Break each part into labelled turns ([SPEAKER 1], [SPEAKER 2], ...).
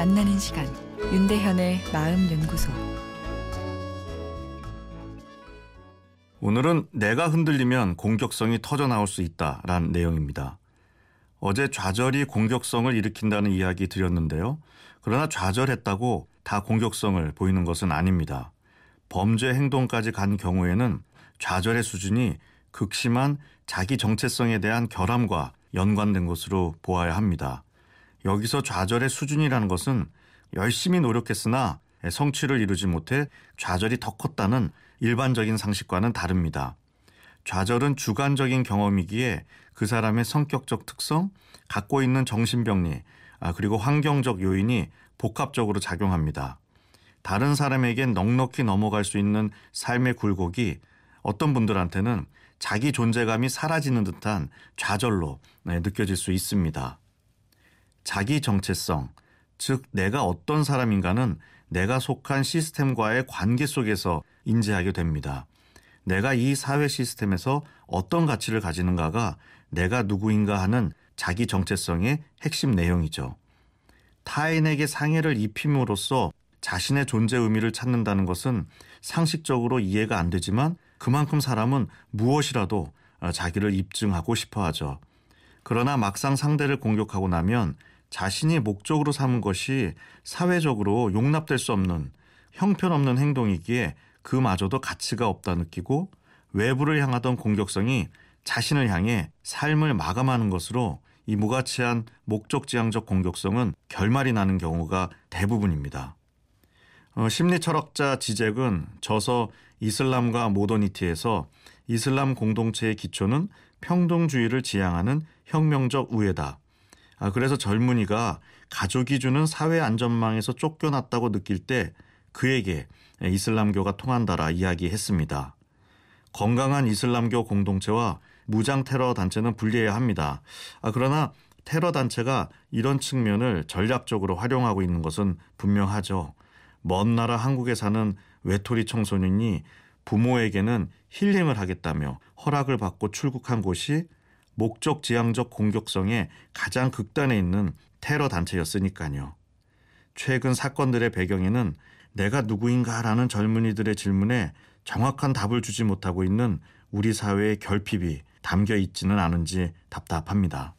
[SPEAKER 1] 만나는 시간 윤대현의 마음 연구소
[SPEAKER 2] 오늘은 내가 흔들리면 공격성이 터져 나올 수 있다라는 내용입니다. 어제 좌절이 공격성을 일으킨다는 이야기 드렸는데요. 그러나 좌절했다고 다 공격성을 보이는 것은 아닙니다. 범죄 행동까지 간 경우에는 좌절의 수준이 극심한 자기 정체성에 대한 결함과 연관된 것으로 보아야 합니다. 여기서 좌절의 수준이라는 것은 열심히 노력했으나 성취를 이루지 못해 좌절이 더 컸다는 일반적인 상식과는 다릅니다. 좌절은 주관적인 경험이기에 그 사람의 성격적 특성, 갖고 있는 정신병리, 아, 그리고 환경적 요인이 복합적으로 작용합니다. 다른 사람에겐 넉넉히 넘어갈 수 있는 삶의 굴곡이 어떤 분들한테는 자기 존재감이 사라지는 듯한 좌절로 네, 느껴질 수 있습니다. 자기 정체성, 즉 내가 어떤 사람인가는 내가 속한 시스템과의 관계 속에서 인지하게 됩니다. 내가 이 사회 시스템에서 어떤 가치를 가지는가가 내가 누구인가 하는 자기 정체성의 핵심 내용이죠. 타인에게 상해를 입힘으로써 자신의 존재 의미를 찾는다는 것은 상식적으로 이해가 안 되지만 그만큼 사람은 무엇이라도 자기를 입증하고 싶어 하죠. 그러나 막상 상대를 공격하고 나면 자신이 목적으로 삼은 것이 사회적으로 용납될 수 없는 형편없는 행동이기에 그마저도 가치가 없다 느끼고 외부를 향하던 공격성이 자신을 향해 삶을 마감하는 것으로 이 무가치한 목적지향적 공격성은 결말이 나는 경우가 대부분입니다. 어, 심리 철학자 지잭은 저서 이슬람과 모더니티에서 이슬람 공동체의 기초는 평등주의를 지향하는 혁명적 우애다. 아, 그래서 젊은이가 가족이 주는 사회 안전망에서 쫓겨났다고 느낄 때 그에게 이슬람교가 통한다라 이야기했습니다. 건강한 이슬람교 공동체와 무장 테러 단체는 분리해야 합니다. 아, 그러나 테러 단체가 이런 측면을 전략적으로 활용하고 있는 것은 분명하죠. 먼 나라 한국에 사는 외톨이 청소년이 부모에게는 힐링을 하겠다며 허락을 받고 출국한 곳이 목적 지향적 공격성의 가장 극단에 있는 테러 단체였으니까요. 최근 사건들의 배경에는 내가 누구인가라는 젊은이들의 질문에 정확한 답을 주지 못하고 있는 우리 사회의 결핍이 담겨 있지는 않은지 답답합니다.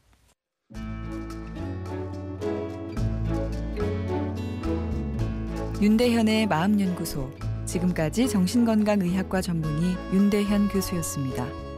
[SPEAKER 1] 윤대현의 마음연구소 지금까지 정신건강의학과 전문의 윤대현 교수였습니다.